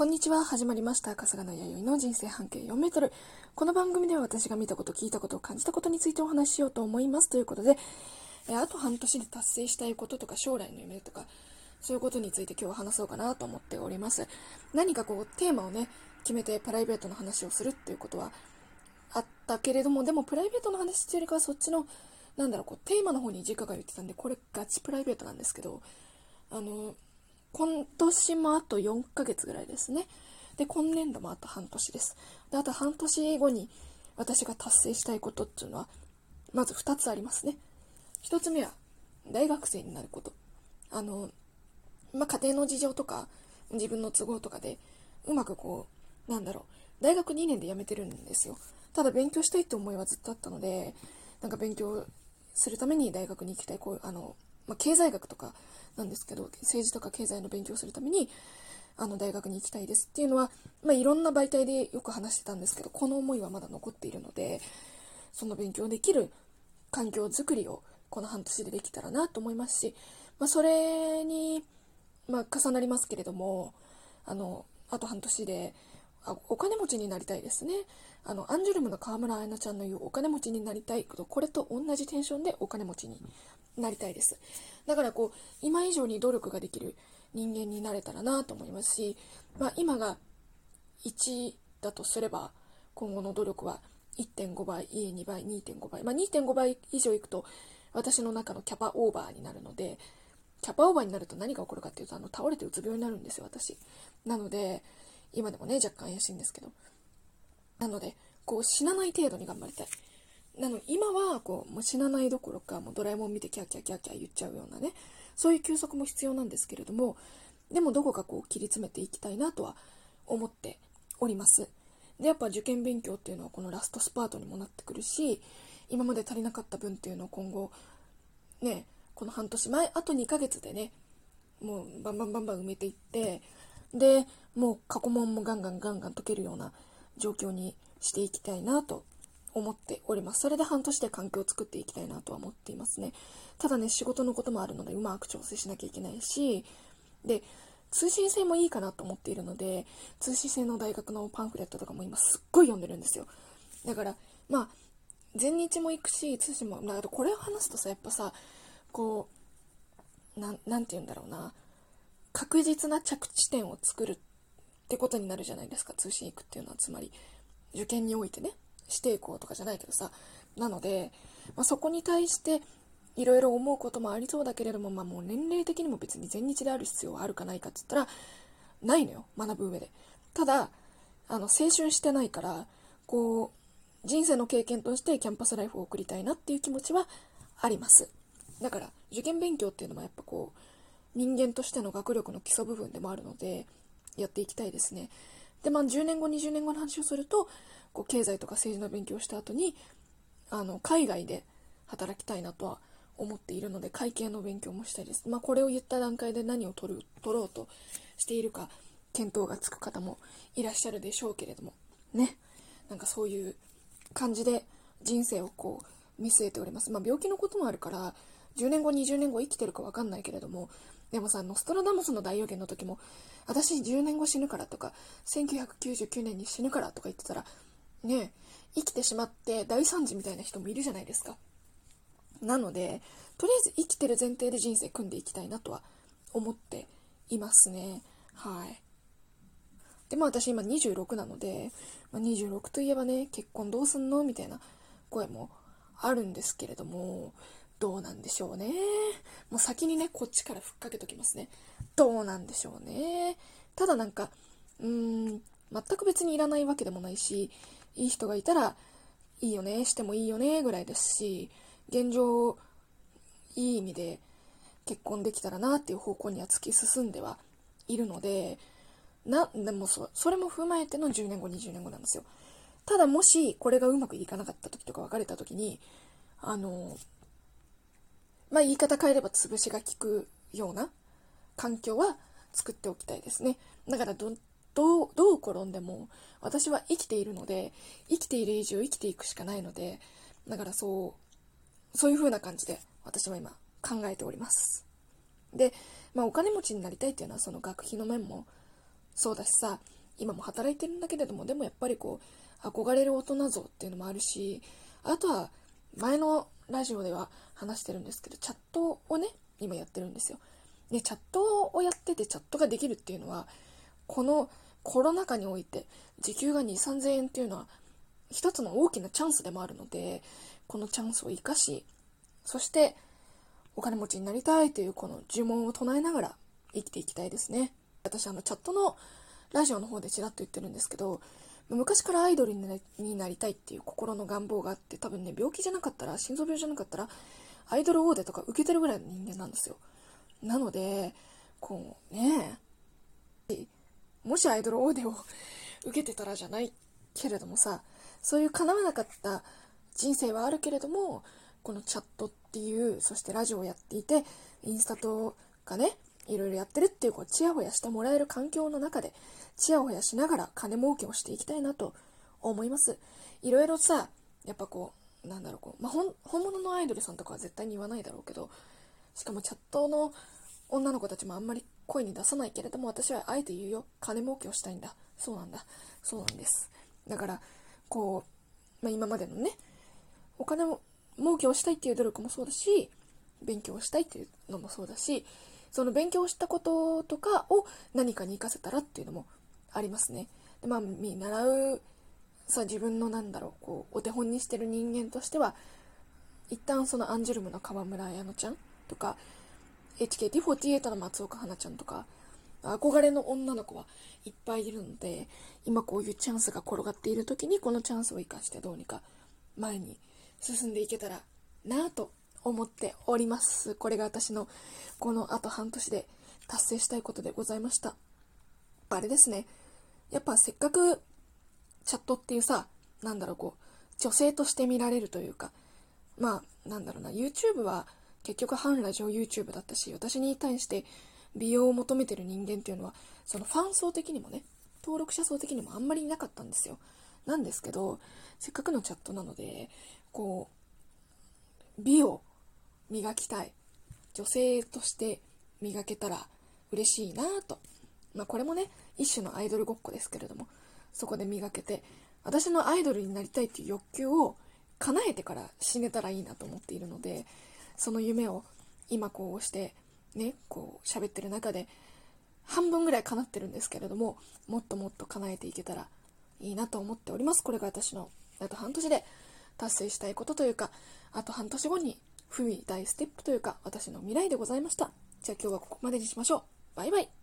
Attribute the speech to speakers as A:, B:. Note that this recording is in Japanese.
A: こんにちは。始まりました。春日の弥生の人生半径4メートル。この番組では私が見たこと、聞いたこと、感じたことについてお話ししようと思います。ということで、えあと半年で達成したいこととか、将来の夢とか、そういうことについて今日は話そうかなと思っております。何かこう、テーマをね、決めてプライベートの話をするっていうことはあったけれども、でもプライベートの話っていうよりかはそっちの、なんだろう、こう、テーマの方に軸が言ってたんで、これガチプライベートなんですけど、あの、今年もあと4ヶ月ぐらいですね。で、今年度もあと半年です。で、あと半年後に私が達成したいことっていうのは、まず2つありますね。1つ目は、大学生になること。あの、まあ、家庭の事情とか、自分の都合とかで、うまくこう、なんだろう、大学2年で辞めてるんですよ。ただ勉強したいって思いはずっとあったので、なんか勉強するために大学に行きたい、こう、あの、まあ、経済学とかなんですけど、政治とか経済の勉強するために、あの、大学に行きたいですっていうのは、まあ、いろんな媒体でよく話してたんですけど、この思いはまだ残っているので、その勉強できる環境づくりをこの半年でできたらなと思いますし、まあ、それに、まあ、重なりますけれども、あの、あと半年で、お金持ちになりたいですね。あの、アンジュルムの川村彩奈ちゃんの言うお金持ちになりたいこと、これと同じテンションでお金持ちになりたいです。だからこう、今以上に努力ができる人間になれたらなと思いますし、まあ、今が1だとすれば、今後の努力は1.5倍、2倍、2.5倍。まあ、2.5倍以上いくと、私の中のキャパオーバーになるので、キャパオーバーになると何が起こるかっていうと、あの、倒れてうつ病になるんですよ、私。なので、今でもね、若干怪しいんですけど。なので、こう、死なない程度に頑張りたい。なの今はこうもう死なないどころかもうドラえもん見てキャーキャーキャーキャー言っちゃうようなねそういう休息も必要なんですけれどもでもどこかこう切り詰めていきたいなとは思っておりますでやっぱ受験勉強っていうのはこのラストスパートにもなってくるし今まで足りなかった分っていうのを今後ねこの半年前あと2ヶ月でねもうバンバンバンバン埋めていってでもう過去問もガンガンガンガン解けるような状況にしていきたいなと思っております。それで半年で環境を作っていきたいなとは思っていますね。ただね、仕事のこともあるので、うまく調整しなきゃいけないし、で、通信制もいいかなと思っているので、通信制の大学のパンフレットとかも今すっごい読んでるんですよ。だから、まあ、全日も行くし、通信も、だけどこれを話すとさ、やっぱさ、こう、なて言うんだろうな、確実な着地点を作るっってことになるじゃないですか、通信行くっていうのは、つまり、受験においてね。指定校とかじゃないけどさ。なので、まあ、そこに対していろいろ思うこともありそうだけれども、まあ、もう年齢的にも別に全日である必要はあるかないかって言ったらないのよ学ぶ上で。ただあの青春してないからこう人生の経験としてキャンパスライフを送りたいなっていう気持ちはあります。だから受験勉強っていうのもやっぱこう人間としての学力の基礎部分でもあるのでやっていきたいですねでまあ10年後20年後の話をするとこう経済とか政治の勉強をした後にあの海外で働きたいなとは思っているので会計の勉強もしたいです。まあ、これを言った段階で何を取る取ろうとしているか見当がつく方もいらっしゃるでしょうけれどもねなんかそういう感じで人生をこう見据えております。まあ、病気のこともあるから10年後20年後生きてるか分かんないけれどもでもさノストラダムスの大予言の時も私10年後死ぬからとか1999年に死ぬからとか言ってたらね、生きてしまって大惨事みたいな人もいるじゃないですか。なので、とりあえず生きてる前提で人生組んでいきたいなとは思っていますね。はい。で、まあ私今26なので、まあ、26といえばね、結婚どうすんの？みたいな声もあるんですけれども、どうなんでしょうね。もう先にね、こっちからふっかけときますね。どうなんでしょうね。ただなんか、うーん、全く別にいらないわけでもないし、いい人がいたらいいよね、してもいいよね、ぐらいですし、現状、いい意味で結婚できたらなっていう方向には突き進んではいるので、な、でもそ、それも踏まえての10年後、20年後なんですよ。ただもし、これがうまくいかなかった時とか別れた時に、あの、まあ、言い方変えれば潰しが効くような環境は作っておきたいですね。だからど、どう、どう転んでも、私は生きているので、生きている以上生きていくしかないので、だからそう、そういう風な感じで、私は今考えております。で、まあお金持ちになりたいっていうのはその学費の面もそうだしさ今も働いてるんだけれどもでもやっぱりこう憧れる大人像っていうのもあるしあとは前のラジオでは話してるんですけどチャットをね今やってるんですよ。でチャットをやっててチャットができるっていうのはこのコロナ禍において時給が2 3 0 0 0円っていうのは一つの大きなチャンスでもあるのでこのチャンスを生かしそしてお金持ちになりたいというこの呪文を唱えながら生きていきたいですね。私あのチャットのラジオの方でちらっと言ってるんですけど昔からアイドルになりたいっていう心の願望があって多分ね病気じゃなかったら心臓病じゃなかったらアイドルオーデとか受けてるぐらいの人間なんですよ。なのでこうねもしアイドルオーデを受けてたらじゃないけれどもさそういう叶わなかった人生はあるけれどもこのチャットっていうそしてラジオをやっていてインスタとかねいろいろやってるっていうこうチヤホヤしてもらえる環境の中でチヤホヤしながら金儲けをしていきたいなと思います。いろいろさやっぱこうなんだろうこう、まあ、本物のアイドルさんとかは絶対に言わないだろうけどしかもチャットの女の子たちもあんまり声に出さないけれども私はあえて言うよ。金儲けをしたいんだ。そうなんだ。そうなんです。だからこう、まあ、今までのねお金を儲けをしたいっていう努力もそうだし勉強をしたいっていうのもそうだしその勉強したこととかを何かに活かせたらっていうのもありますね。でまあ、見習うさ自分のなんだろうこうお手本にしてる人間としては一旦そのアンジュルムの川村彩乃ちゃんとか HKT48 の松岡花ちゃんとか憧れの女の子はいっぱいいるので今こういうチャンスが転がっている時にこのチャンスを生かしてどうにか前に進んでいけたらなぁと思っております。これが私のこのあと半年で達成したいことでございました。あれですね。やっぱせっかくチャットっていうさ、なんだろうこう、女性として見られるというか、まあ、なんだろうな、YouTube は結局反ラジオ YouTube だったし、私に対して美容を求めてる人間っていうのは、そのファン層的にもね、登録者層的にもあんまりいなかったんですよ。なんですけど、せっかくのチャットなので、こう、美を磨きたい。女性として磨けたら嬉しいなと、まあ、これもね一種のアイドルごっこですけれども。そこで磨けて私のアイドルになりたいっていう欲求を叶えてから死ねたらいいなと思っているのでその夢を今こうしてねこう喋ってる中で半分ぐらい叶ってるんですけれどももっともっと叶えていけたらいいなと思っております。これが私のあと半年で達成したいことというかあと半年後に踏み大ステップというか私の未来でございました。じゃあ今日はここまでにしましょう。バイバイ。